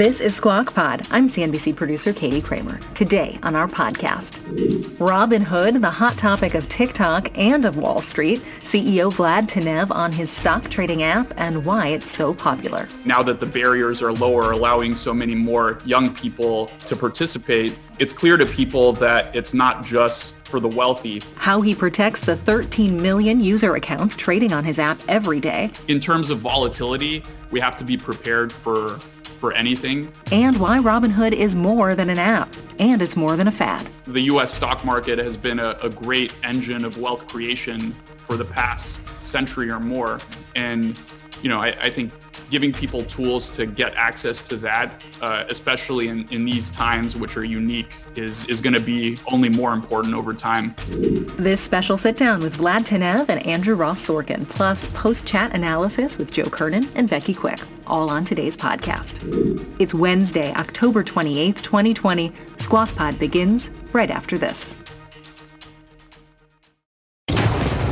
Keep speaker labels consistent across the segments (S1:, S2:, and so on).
S1: This is Squawk Pod. I'm CNBC producer Katie Kramer. Today on our podcast, Robinhood, the hot topic of TikTok and of Wall Street, CEO Vlad Tenev on his stock trading app and why it's so popular.
S2: Now that the barriers are lower, allowing so many more young people to participate, it's clear to people that it's not just for the wealthy.
S1: How he protects the 13 million user accounts trading on his app every day.
S2: In terms of volatility, we have to be prepared for for anything.
S1: And why Robinhood is more than an app, and it's more than a fad.
S2: The U.S. stock market has been a, a great engine of wealth creation for the past century or more. And, you know, I, I think giving people tools to get access to that, uh, especially in, in these times which are unique, is, is going to be only more important over time.
S1: This special sit down with Vlad Tenev and Andrew Ross Sorkin, plus post-chat analysis with Joe Kernan and Becky Quick, all on today's podcast. It's Wednesday, October 28th, 2020. Squawk Pod begins right after this.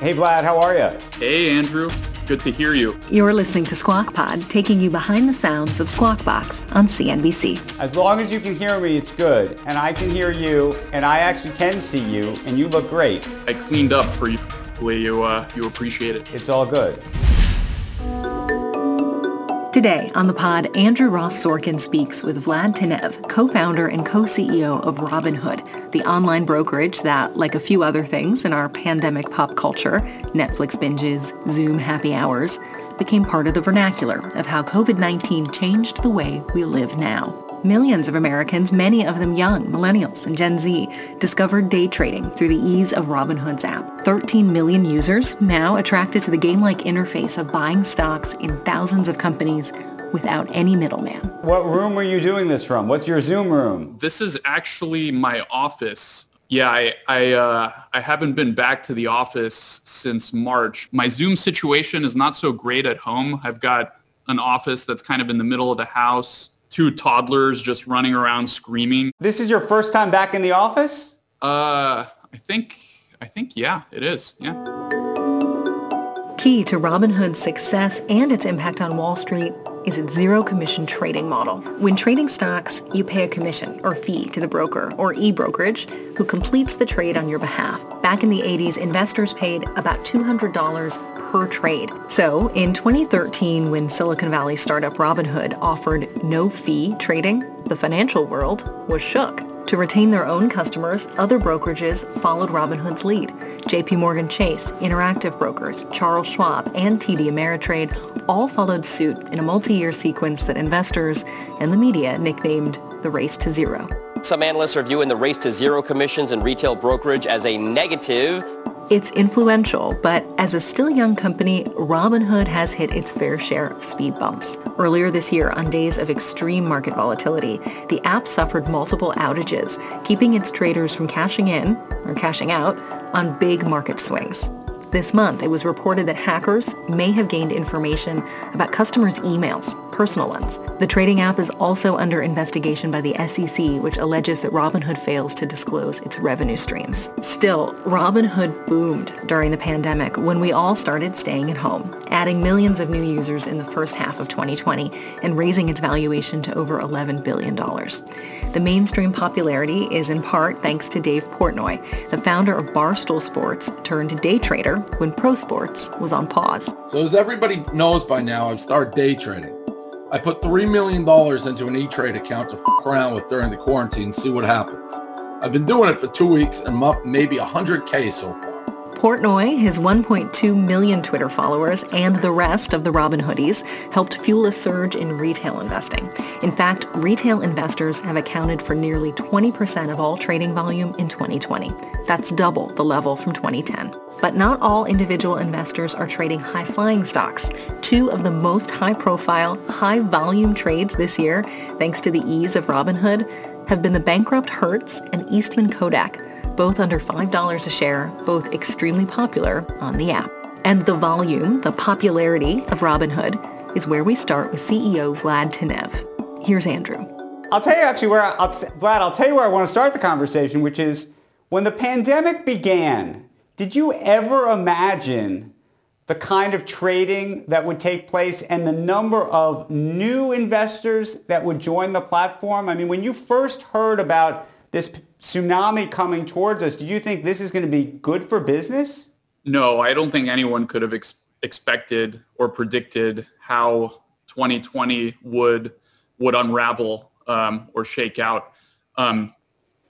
S3: Hey, Vlad, how are you?
S2: Hey, Andrew. Good to hear you.
S1: You're listening to Squawk Pod, taking you behind the sounds of Squawk Box on CNBC.
S3: As long as you can hear me, it's good. And I can hear you, and I actually can see you, and you look great.
S2: I cleaned up for you. Hopefully you, uh, you appreciate it.
S3: It's all good.
S1: Today on the pod, Andrew Ross Sorkin speaks with Vlad Tenev, co-founder and co-CEO of Robinhood, the online brokerage that, like a few other things in our pandemic pop culture, Netflix binges, Zoom happy hours, became part of the vernacular of how COVID-19 changed the way we live now. Millions of Americans, many of them young, millennials and Gen Z, discovered day trading through the ease of Robinhood's app. 13 million users now attracted to the game-like interface of buying stocks in thousands of companies without any middleman.
S3: What room are you doing this from? What's your Zoom room?
S2: This is actually my office. Yeah, I I, uh, I haven't been back to the office since March. My Zoom situation is not so great at home. I've got an office that's kind of in the middle of the house two toddlers just running around screaming.
S3: This is your first time back in the office?
S2: Uh, I think, I think, yeah, it is. Yeah.
S1: Key to Robinhood's success and its impact on Wall Street is its zero commission trading model. When trading stocks, you pay a commission or fee to the broker or e-brokerage who completes the trade on your behalf. Back in the 80s, investors paid about $200 per trade. So in 2013, when Silicon Valley startup Robinhood offered no fee trading, the financial world was shook. To retain their own customers, other brokerages followed Robinhood's lead. JP Morgan Chase, Interactive Brokers, Charles Schwab, and TD Ameritrade all followed suit in a multi-year sequence that investors and the media nicknamed the race to zero.
S4: Some analysts are viewing the race to zero commissions in retail brokerage as a negative
S1: it's influential, but as a still young company, Robinhood has hit its fair share of speed bumps. Earlier this year, on days of extreme market volatility, the app suffered multiple outages, keeping its traders from cashing in, or cashing out, on big market swings. This month, it was reported that hackers may have gained information about customers' emails, personal ones. The trading app is also under investigation by the SEC, which alleges that Robinhood fails to disclose its revenue streams. Still, Robinhood boomed during the pandemic when we all started staying at home, adding millions of new users in the first half of 2020 and raising its valuation to over $11 billion. The mainstream popularity is in part thanks to Dave Portnoy, the founder of Barstool Sports turned day trader when pro sports was on pause.
S5: So as everybody knows by now, I've started day trading. I put $3 million into an E-Trade account to f around with during the quarantine and see what happens. I've been doing it for two weeks and I'm up maybe 100K so far.
S1: Portnoy, his 1.2 million Twitter followers, and the rest of the Robin Hoodies helped fuel a surge in retail investing. In fact, retail investors have accounted for nearly 20% of all trading volume in 2020. That's double the level from 2010. But not all individual investors are trading high-flying stocks. Two of the most high-profile, high-volume trades this year, thanks to the ease of Robinhood, have been the bankrupt Hertz and Eastman Kodak, both under $5 a share, both extremely popular on the app. And the volume, the popularity of Robinhood is where we start with CEO Vlad Tenev. Here's Andrew.
S3: I'll tell you actually where, I'll, Vlad, I'll tell you where I want to start the conversation, which is when the pandemic began, did you ever imagine the kind of trading that would take place and the number of new investors that would join the platform? I mean, when you first heard about this tsunami coming towards us, do you think this is going to be good for business?
S2: No, I don't think anyone could have ex- expected or predicted how 2020 would would unravel um, or shake out. Um,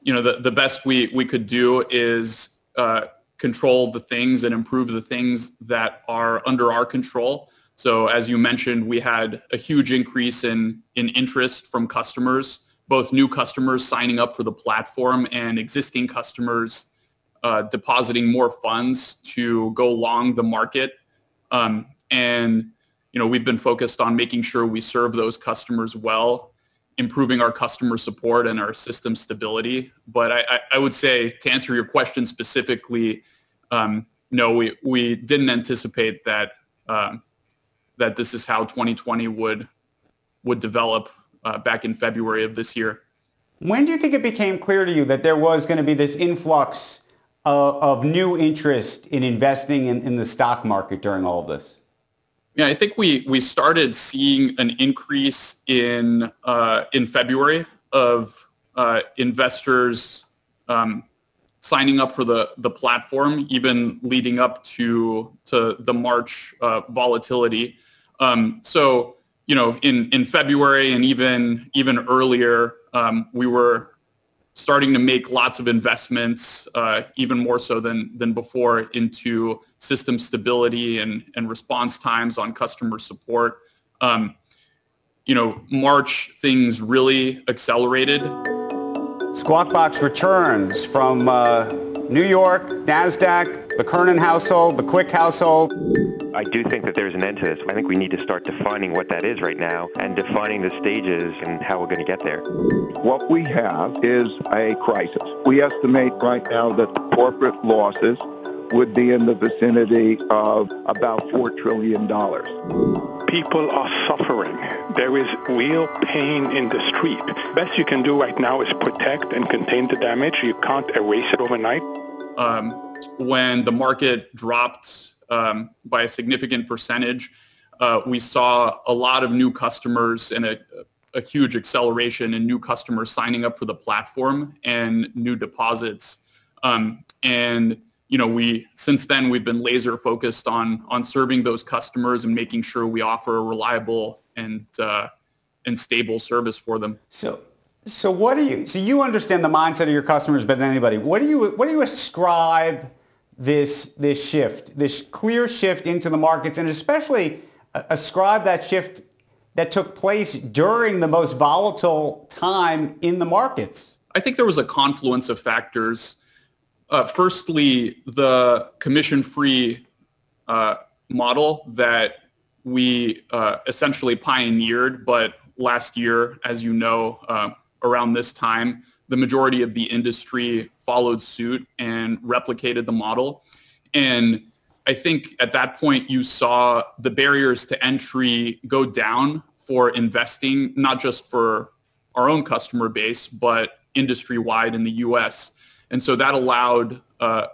S2: you know, the, the best we, we could do is uh, control the things and improve the things that are under our control. So as you mentioned, we had a huge increase in, in interest from customers both new customers signing up for the platform and existing customers uh, depositing more funds to go long the market. Um, and you know we've been focused on making sure we serve those customers well, improving our customer support and our system stability. But I, I would say to answer your question specifically, um, no, we, we didn't anticipate that um, that this is how 2020 would would develop uh, back in February of this year.
S3: When do you think it became clear to you that there was going to be this influx of, of new interest in investing in, in the stock market during all of this?
S2: Yeah, I think we, we started seeing an increase in uh, in February of uh, investors um, signing up for the, the platform, even leading up to to the March uh, volatility. Um, so you know, in, in February and even even earlier, um, we were starting to make lots of investments, uh, even more so than than before, into system stability and and response times on customer support. Um, you know, March things really accelerated.
S3: Squawk Box returns from uh, New York, NASDAQ, the Kernan household, the Quick household.
S6: I do think that there's an end to this. I think we need to start defining what that is right now and defining the stages and how we're going to get there.
S7: What we have is a crisis. We estimate right now that the corporate losses would be in the vicinity of about $4 trillion.
S8: People are suffering. There is real pain in the street. Best you can do right now is protect and contain the damage. You can't erase it overnight.
S2: Um, when the market dropped um, by a significant percentage, uh, we saw a lot of new customers and a, a, huge acceleration in new customers signing up for the platform and new deposits. Um, and you know, we since then we've been laser focused on on serving those customers and making sure we offer a reliable and uh, and stable service for them.
S3: So so what do you so you understand the mindset of your customers better than anybody. What do you what do you ascribe this this shift, this clear shift into the markets, and especially uh, ascribe that shift that took place during the most volatile time in the markets?
S2: I think there was a confluence of factors. Uh, firstly, the commission-free uh, model that we uh, essentially pioneered, but last year, as you know, uh, around this time, the majority of the industry followed suit and replicated the model. And I think at that point you saw the barriers to entry go down for investing, not just for our own customer base, but industry-wide in the U.S. And so that allowed uh,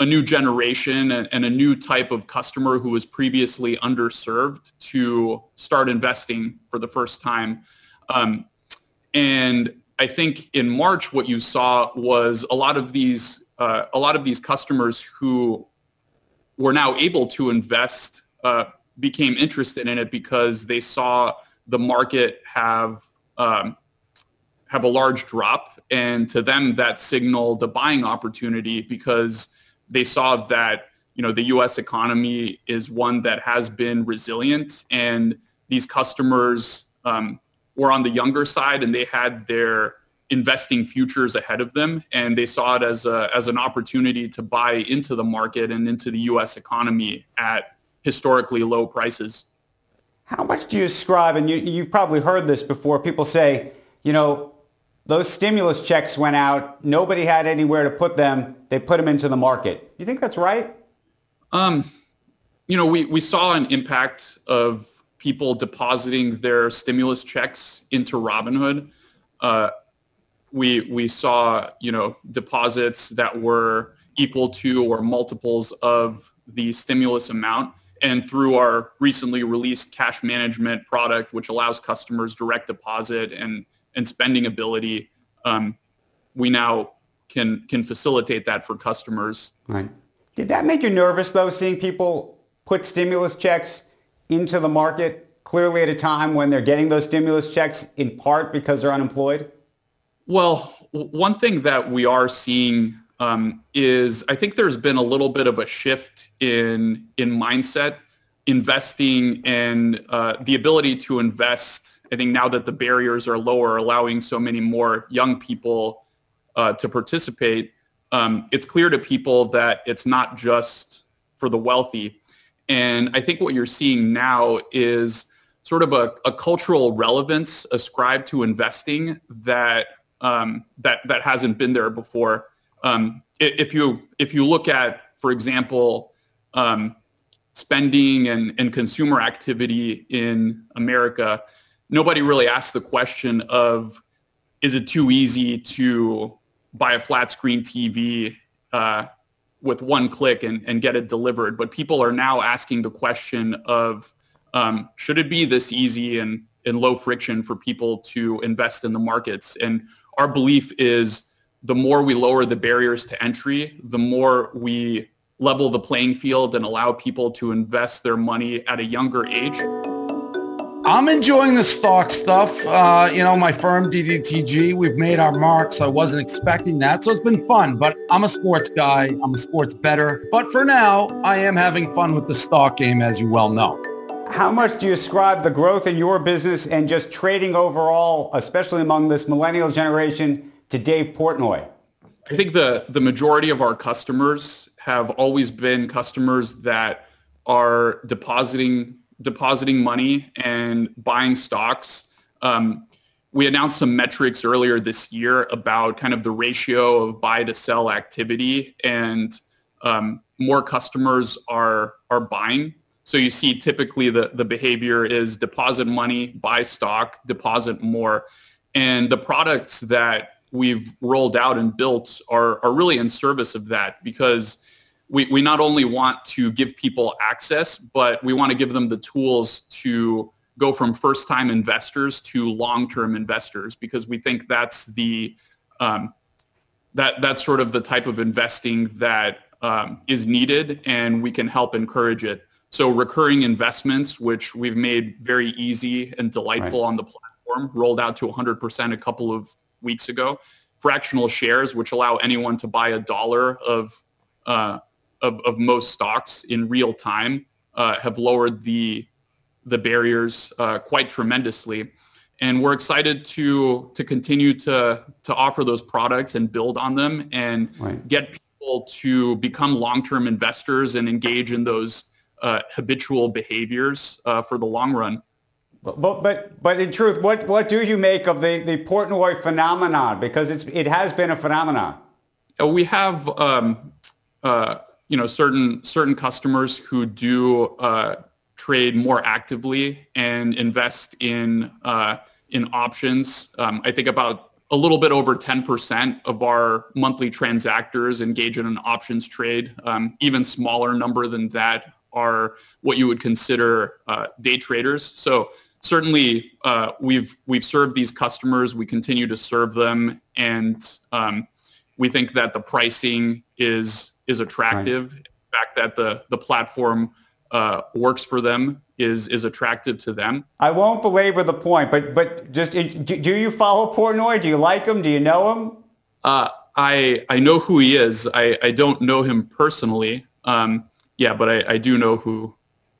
S2: a new generation and, a new type of customer who was previously underserved to start investing for the first time. Um, and I think in March, what you saw was a lot of these uh, a lot of these customers who were now able to invest uh, became interested in it because they saw the market have um, have a large drop, and to them that signaled a buying opportunity because they saw that you know the U.S. economy is one that has been resilient, and these customers um, were on the younger side, and they had their investing futures ahead of them, and they saw it as a, as an opportunity to buy into the market and into the U.S. economy at historically low prices.
S3: How much do you ascribe, and you, you've probably heard this before, people say, you know, those stimulus checks went out. Nobody had anywhere to put them. They put them into the market. You think that's right?
S2: Um, you know, we, we saw an impact of people depositing their stimulus checks into Robinhood. Uh, we we saw you know deposits that were equal to or multiples of the stimulus amount. And through our recently released cash management product, which allows customers direct deposit and and spending ability, um, we now can can facilitate that for customers.
S3: Right. Did that make you nervous though, seeing people put stimulus checks into the market clearly at a time when they're getting those stimulus checks in part because they're unemployed?
S2: Well, one thing that we are seeing um, is I think there's been a little bit of a shift in in mindset, investing and uh, the ability to invest I think now that the barriers are lower, allowing so many more young people uh, to participate, um, it's clear to people that it's not just for the wealthy. And I think what you're seeing now is sort of a, a cultural relevance ascribed to investing that um, that that hasn't been there before. Um, if you if you look at, for example, um, spending and, and consumer activity in America, nobody really asked the question of, is it too easy to buy a flat screen TV uh, with one click and, and get it delivered? But people are now asking the question of, um, should it be this easy and, and low friction for people to invest in the markets? And our belief is the more we lower the barriers to entry, the more we level the playing field and allow people to invest their money at a younger age.
S5: I'm enjoying the stock stuff. Uh, you know, my firm, DDTG, we've made our marks. I wasn't expecting that. So it's been fun, but I'm a sports guy. I'm a sports bettor. But for now, I am having fun with the stock game, as you well know.
S3: How much do you ascribe the growth in your business and just trading overall, especially among this millennial generation, to Dave Portnoy?
S2: I think the, the majority of our customers have always been customers that are depositing depositing money and buying stocks. Um, we announced some metrics earlier this year about kind of the ratio of buy to sell activity and um, more customers are are buying. So you see typically the, the behavior is deposit money, buy stock, deposit more. And the products that we've rolled out and built are, are really in service of that because we, we not only want to give people access, but we want to give them the tools to go from first-time investors to long-term investors because we think that's the um, that that's sort of the type of investing that um, is needed, and we can help encourage it. So recurring investments, which we've made very easy and delightful right. on the platform, rolled out to 100% a couple of weeks ago. Fractional shares, which allow anyone to buy a dollar of uh, of, of most stocks in real time uh, have lowered the the barriers uh, quite tremendously. And we're excited to to continue to to offer those products and build on them and right. get people to become long-term investors and engage in those uh, habitual behaviors uh, for the long run.
S3: But, but but in truth, what, what do you make of the, the Portnoy phenomenon? Because it's it has been a phenomenon.
S2: Uh, we have um, uh, you know certain certain customers who do uh, trade more actively and invest in uh, in options. Um, I think about a little bit over 10% of our monthly transactors engage in an options trade. Um, even smaller number than that are what you would consider uh, day traders. So certainly uh, we've we've served these customers. We continue to serve them, and um, we think that the pricing is is attractive. Right. The fact that the the platform uh, works for them is is attractive to them.
S3: I won't belabor the point, but but just do you follow Portnoy? Do you like him? Do you know him?
S2: Uh, I I know who he is. I, I don't know him personally. Um, yeah, but I, I do know who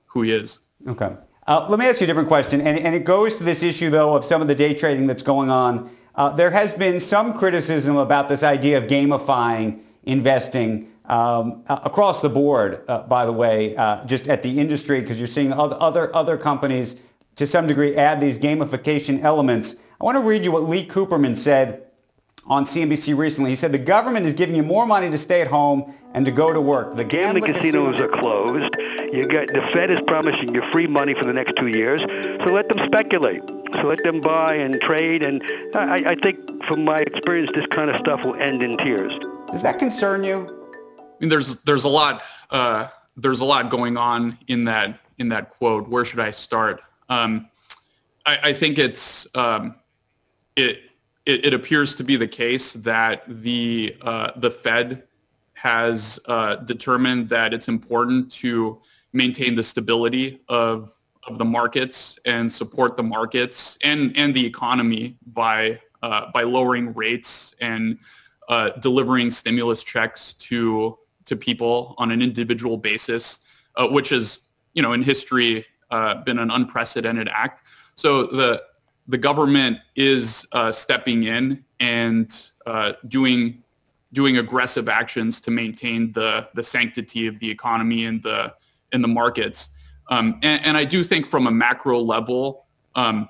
S2: who he is.
S3: Okay. Uh, let me ask you a different question, and, and it goes to this issue though of some of the day trading that's going on. Uh, there has been some criticism about this idea of gamifying investing um, across the board, uh, by the way, uh, just at the industry, because you're seeing other, other companies to some degree add these gamification elements. I want to read you what Lee Cooperman said on CNBC recently. He said the government is giving you more money to stay at home and to go to work.
S9: The gambling, gambling casinos, are closed. You got the Fed is promising you free money for the next two years. So let them speculate. So let them buy and trade. And I, I think, from my experience, this kind of stuff will end in tears.
S3: Does that concern you?
S2: Mean, there's there's a lot uh, there's a lot going on in that in that quote. Where should I start? Um, I, I, think it's um, it, it, it appears to be the case that the uh, the Fed has uh, determined that it's important to maintain the stability of of the markets and support the markets and and the economy by uh, by lowering rates and uh, delivering stimulus checks to to people on an individual basis, uh, which has, you know, in history uh, been an unprecedented act. So the the government is uh, stepping in and uh, doing doing aggressive actions to maintain the the sanctity of the economy and the in the markets. Um, and, and, I do think from a macro level, um,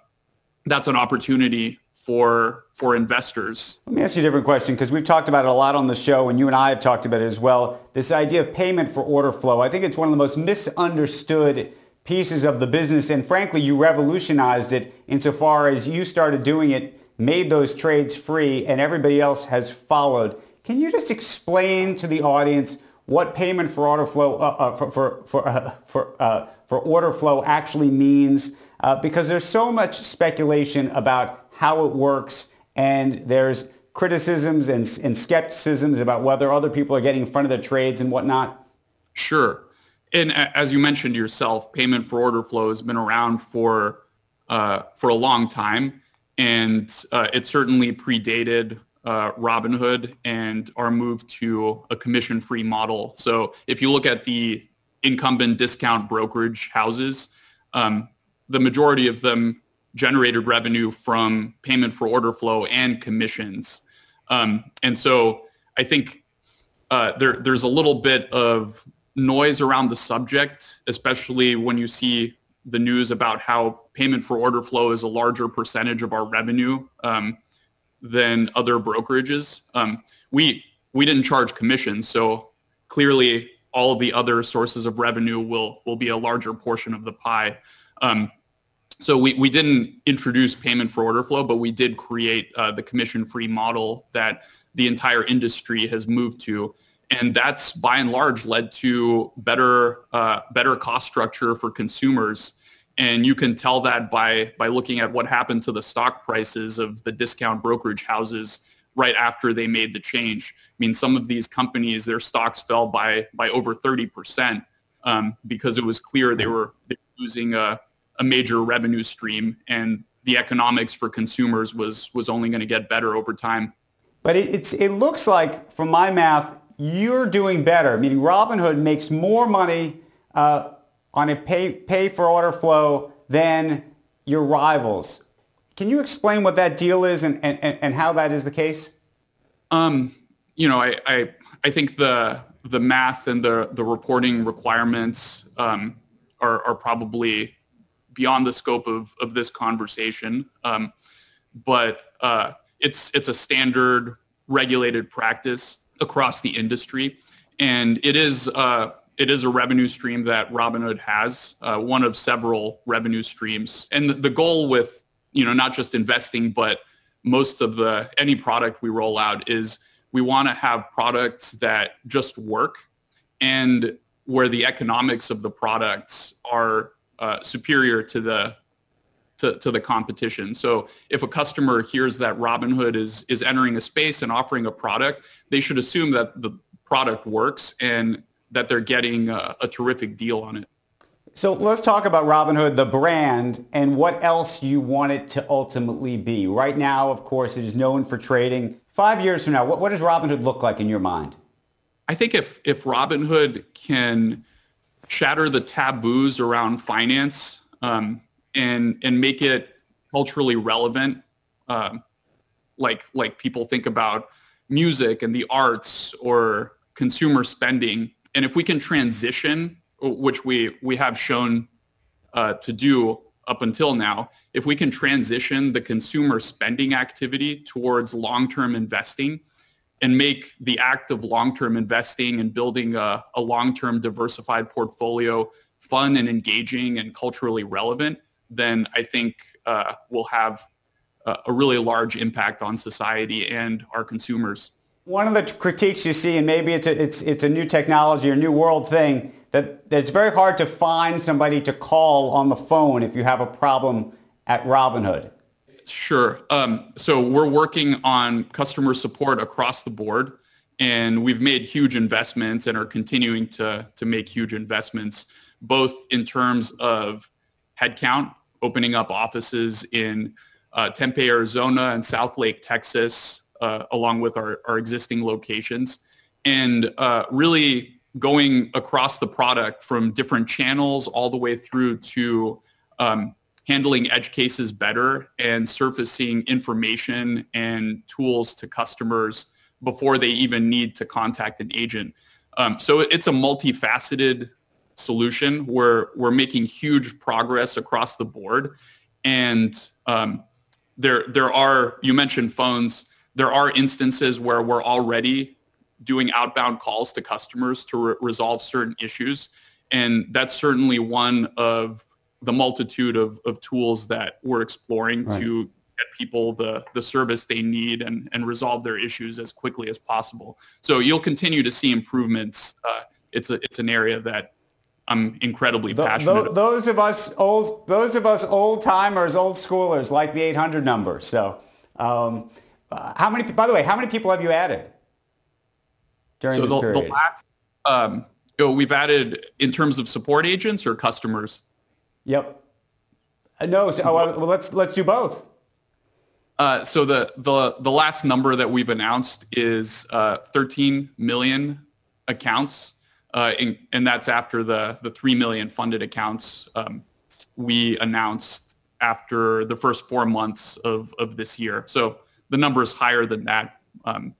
S2: that's an opportunity for for investors.
S3: Let me ask you a different question because we've talked about it a lot on the show and you and I have talked about it as well. This idea of payment for order flow. I think it's one of the most misunderstood pieces of the business and frankly you revolutionized it insofar as you started doing it, made those trades free and everybody else has followed. Can you just explain to the audience what payment for order flow uh, uh, for for for, uh, for, uh, for order flow actually means? Uh, because there's so much speculation about how it works, and there's criticisms and, and skepticisms about whether other people are getting in front of the trades and whatnot?
S2: Sure. And as you mentioned yourself, payment for order flow has been around for uh, for a long time, and uh, it certainly predated uh, Robinhood and our move to a commission-free model. So if you look at the incumbent discount brokerage houses, um, the majority of them generated revenue from payment for order flow and commissions. Um, and so I think uh, there, there's a little bit of noise around the subject, especially when you see the news about how payment for order flow is a larger percentage of our revenue um, than other brokerages. Um, we we didn't charge commissions, so clearly all of the other sources of revenue will will be a larger portion of the pie. Um, so we, we didn't introduce payment for order flow, but we did create uh, the commission-free model that the entire industry has moved to. And that's by and large led to better, uh, better cost structure for consumers. And you can tell that by, by looking at what happened to the stock prices of the discount brokerage houses right after they made the change. I mean, some of these companies, their stocks fell by, by over 30% um, because it was clear they were, they were losing a, a major revenue stream and the economics for consumers was was only going to get better over time.
S3: But it, it's it looks like from my math you're doing better. Meaning Robinhood makes more money uh, on a pay pay for order flow than your rivals. Can you explain what that deal is and, and, and how that is the case?
S2: Um, you know, I, I, I think the the math and the the reporting requirements um, are, are probably beyond the scope of, of this conversation. Um, but uh, it's it's a standard regulated practice across the industry, and it is uh, it is a revenue stream that Robinhood has, uh, one of several revenue streams. And the, the goal with, you know, not just investing, but most of the any product we roll out is we want to have products that just work and where the economics of the products are uh, superior to the to, to the competition. So if a customer hears that Robinhood is is entering a space and offering a product, they should assume that the product works and that they're getting a, a terrific deal on it.
S3: So let's talk about Robinhood, the brand, and what else you want it to ultimately be. Right now, of course, it is known for trading. Five years from now, what, what does Robinhood look like in your mind?
S2: I think if if Robinhood can shatter the taboos around finance um, and and make it culturally relevant, um, like like people think about music and the arts or consumer spending, and if we can transition, which we we have shown uh, to do up until now, if we can transition the consumer spending activity towards long-term investing and make the act of long-term investing and building a, a long-term diversified portfolio fun and engaging and culturally relevant, then I think uh, we'll have a, a really large impact on society and our consumers.
S3: One of the critiques you see, and maybe it's a, it's, it's a new technology or new world thing, that, that it's very hard to find somebody to call on the phone if you have a problem at Robinhood.
S2: Sure. Um, so we're working on customer support across the board, and we've made huge investments and are continuing to, to make huge investments, both in terms of headcount, opening up offices in uh, Tempe, Arizona, and Southlake, Texas, uh, along with our, our existing locations and uh, really going across the product from different channels all the way through to um, handling edge cases better and surfacing information and tools to customers before they even need to contact an agent. Um, so it's a multifaceted solution where we're making huge progress across the board. And um, there, there are, you mentioned phones there are instances where we're already doing outbound calls to customers to re- resolve certain issues. And that's certainly one of the multitude of, of tools that we're exploring right. to get people the, the service they need and, and resolve their issues as quickly as possible. So you'll continue to see improvements. Uh, it's, a, it's an area that I'm incredibly the, passionate.
S3: The, those of us old, those of us old timers, old schoolers like the 800 number. So um, uh, how many? By the way, how many people have you added during
S2: so
S3: this
S2: the,
S3: period?
S2: The last, um, you know, we've added in terms of support agents or customers.
S3: Yep. Uh, no. So, oh, well, let's let's do both.
S2: Uh, so the the the last number that we've announced is uh, 13 million accounts, uh, in, and that's after the the 3 million funded accounts um, we announced after the first four months of of this year. So the number is higher than that, um,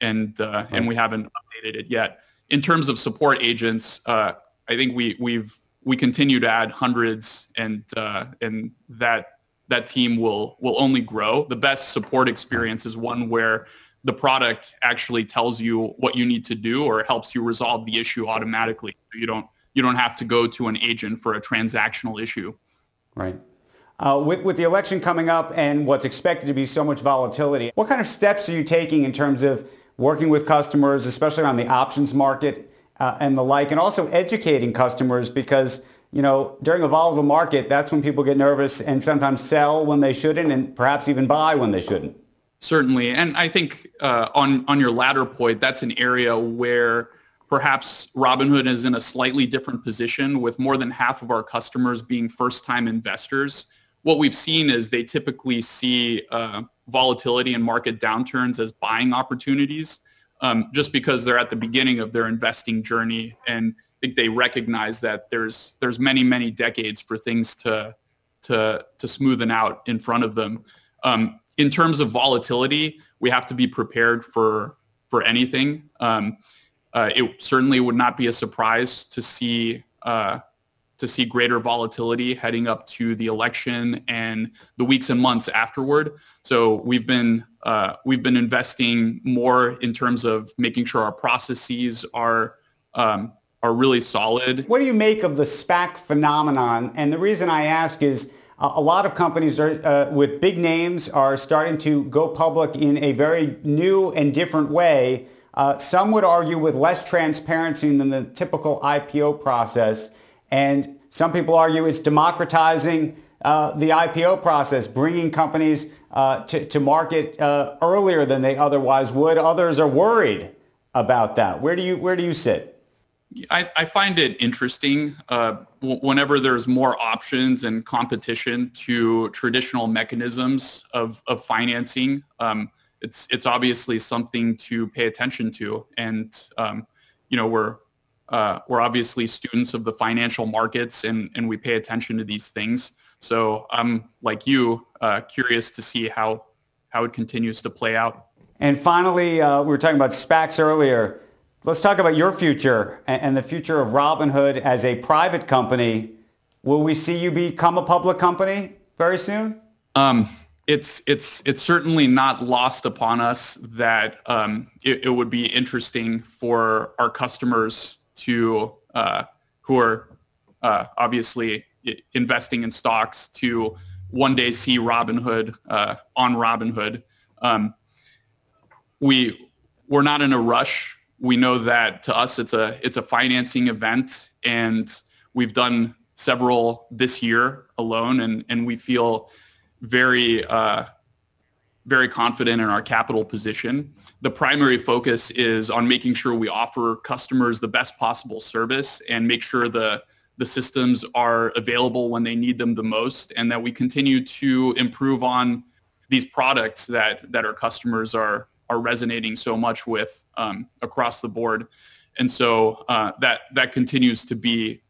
S2: and uh, and we haven't updated it yet. In terms of support agents, uh, I think we we've we continue to add hundreds, and uh, and that that team will will only grow. The best support experience is one where the product actually tells you what you need to do or helps you resolve the issue automatically. You don't you don't have to go to an agent for a transactional issue.
S3: Right. Uh, with, with the election coming up and what's expected to be so much volatility, what kind of steps are you taking in terms of working with customers, especially around the options market uh, and the like, and also educating customers because, you know, during a volatile market, that's when people get nervous and sometimes sell when they shouldn't and perhaps even buy when they shouldn't.
S2: Certainly. And I think uh, on, on your latter point, that's an area where perhaps Robinhood is in a slightly different position with more than half of our customers being first-time investors what we've seen is they typically see uh, volatility and market downturns as buying opportunities um, just because they're at the beginning of their investing journey and I think they recognize that there's there's many many decades for things to to to smoothen out in front of them. Um, in terms of volatility, we have to be prepared for for anything. Um, uh, it certainly would not be a surprise to see uh, to see greater volatility heading up to the election and the weeks and months afterward. So we've been uh, we've been investing more in terms of making sure our processes are um, are really solid.
S3: What do you make of the SPAC phenomenon? And the reason I ask is a lot of companies are, uh, with big names are starting to go public in a very new and different way. Uh, some would argue with less transparency than the typical IPO process. And some people argue it's democratizing uh, the IPO process, bringing companies uh, to, to, market uh, earlier than they otherwise would. Others are worried about that. Where do you, where do you sit?
S2: I, I find it interesting uh, w- whenever there's more options and competition to traditional mechanisms of, of financing. Um, it's it's obviously something to pay attention to, and um, you know we're uh, we're obviously students of the financial markets, and and we pay attention to these things. So I'm like you, uh, curious to see how how it continues to play out.
S3: And finally, uh, we were talking about SPACs earlier. Let's talk about your future and the future of Robinhood as a private company. Will we see you become a public company very soon?
S2: Um, it's it's it's certainly not lost upon us that um, it, it, would be interesting for our customers to uh, who are uh, obviously investing in stocks to one day see Robinhood uh, on Robinhood. Um, we we're not in a rush we know that to us it's a it's a financing event and we've done several this year alone and and we feel very uh, very confident in our capital position. The primary focus is on making sure we offer customers the best possible service and make sure the the systems are available when they need them the most and that we continue to improve on these products that that our customers are are resonating so much with um, across the board. And so uh, that that continues to be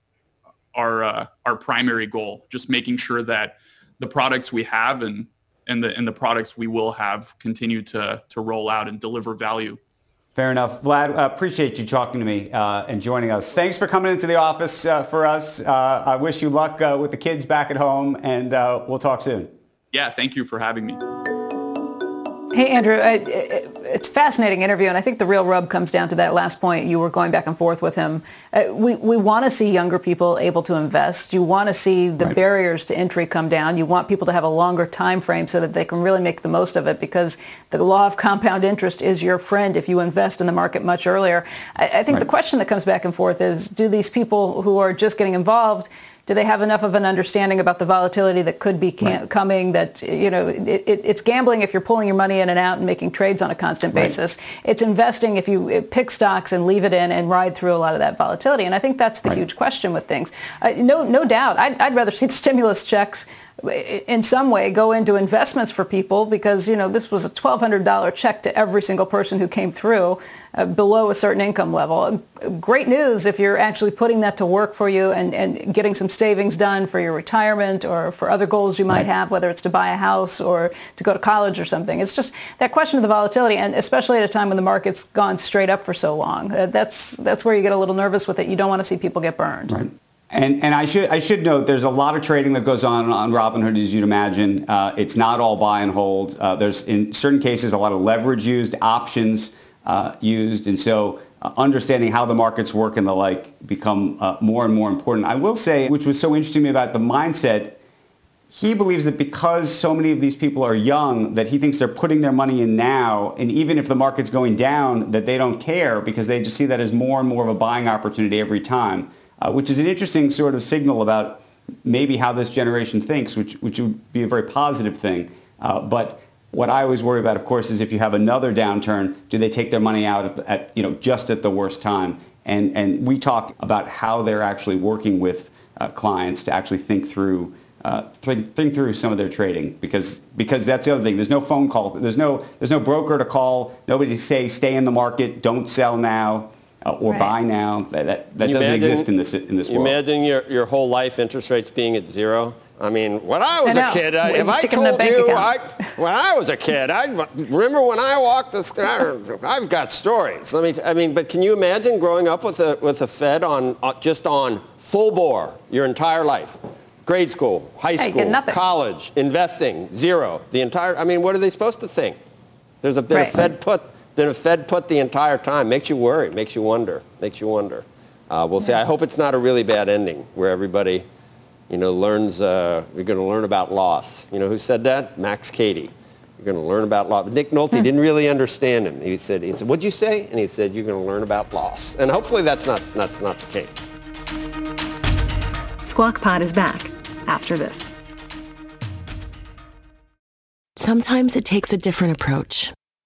S2: our uh, our primary goal, just making sure that the products we have and and the and the products we will have continue to to roll out and deliver value.
S3: Fair enough. Vlad, appreciate you talking to me uh, and joining us. Thanks for coming into the office uh, for us. Uh, I wish you luck uh, with the kids back at home, and uh, we'll talk soon.
S2: Yeah, thank you for having me.
S10: Hey, Andrew, it's a fascinating interview, and I think the real rub comes down to that last point. You were going back and forth with him. Uh, we we want to see younger people able to invest. You want to see the right. barriers to entry come down. You want people to have a longer time frame so that they can really make the most of it because the law of compound interest is your friend if you invest in the market much earlier. I, I think right. the question that comes back and forth is, do these people who are just getting involved do they have enough of an understanding about the volatility that could be right. coming that, you know, it, it, it's gambling if you're pulling your money in and out and making trades on a constant basis. Right. It's investing if you pick stocks and leave it in and ride through a lot of that volatility. And I think that's the right. huge question with things. Uh, no, no doubt. I'd, I'd rather see the stimulus checks in some way go into investments for people because you know this was a $1200 check to every single person who came through uh, below a certain income level. Great news if you're actually putting that to work for you and, and getting some savings done for your retirement or for other goals you might have whether it's to buy a house or to go to college or something. It's just that question of the volatility and especially at a time when the market's gone straight up for so long. Uh, that's that's where you get a little nervous with it. You don't want to see people get burned.
S3: Right. And, and I should I should note there's a lot of trading that goes on on Robinhood as you'd imagine. Uh, it's not all buy and hold. Uh, there's in certain cases a lot of leverage used, options uh, used, and so uh, understanding how the markets work and the like become uh, more and more important. I will say, which was so interesting to me about the mindset, he believes that because so many of these people are young, that he thinks they're putting their money in now, and even if the market's going down, that they don't care because they just see that as more and more of a buying opportunity every time uh, which is an interesting sort of signal about maybe how this generation thinks, which, which would be a very positive thing. Uh, but what I always worry about, of course, is if you have another downturn, do they take their money out at, at you know, just at the worst time? And, and we talk about how they're actually working with uh, clients to actually think through uh, think, through some of their trading because because that's the other thing. There's no phone call. There's no there's no broker to call. Nobody to say stay in the market. Don't sell now uh, or right. buy now. That, that, that doesn't imagine, exist in this in this
S4: you
S3: world.
S4: Imagine your, your whole life interest rates being at zero. I mean, when I was I a kid, I, if I told you, I, when I was a kid, I remember when I walked the sky. I've got stories. Let me. I mean, but can you imagine growing up with a with a Fed on uh, just on full bore your entire life? Grade school, high school, college, investing, zero. The entire. I mean, what are they supposed to think? There's a bit right. of Fed put been a Fed put the entire time. Makes you worry, makes you wonder, makes you wonder. uh, we'll see. I hope it's not a really bad ending where everybody, you know, learns. Uh, you're going to learn about loss. You know who said that? Max Cady. You're going to learn about loss. Nick Nolte hmm. didn't really understand him. He said, he said, what'd you say? And he said, you're going to learn about loss. And hopefully that's not, that's not the case.
S1: Squawk Pod is back after this.
S11: Sometimes it takes a different approach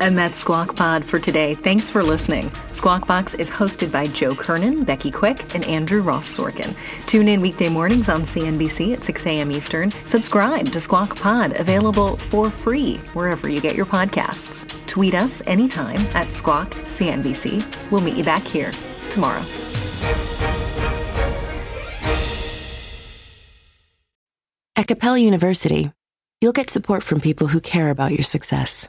S1: And that's Squawk Pod for today. Thanks for listening. Squawk Box is hosted by Joe Kernan, Becky Quick, and Andrew Ross Sorkin. Tune in weekday mornings on CNBC at 6 a.m. Eastern. Subscribe to Squawk Pod, available for free wherever you get your podcasts. Tweet us anytime at Squawk CNBC. We'll meet you back here tomorrow.
S11: At Capella University, you'll get support from people who care about your success.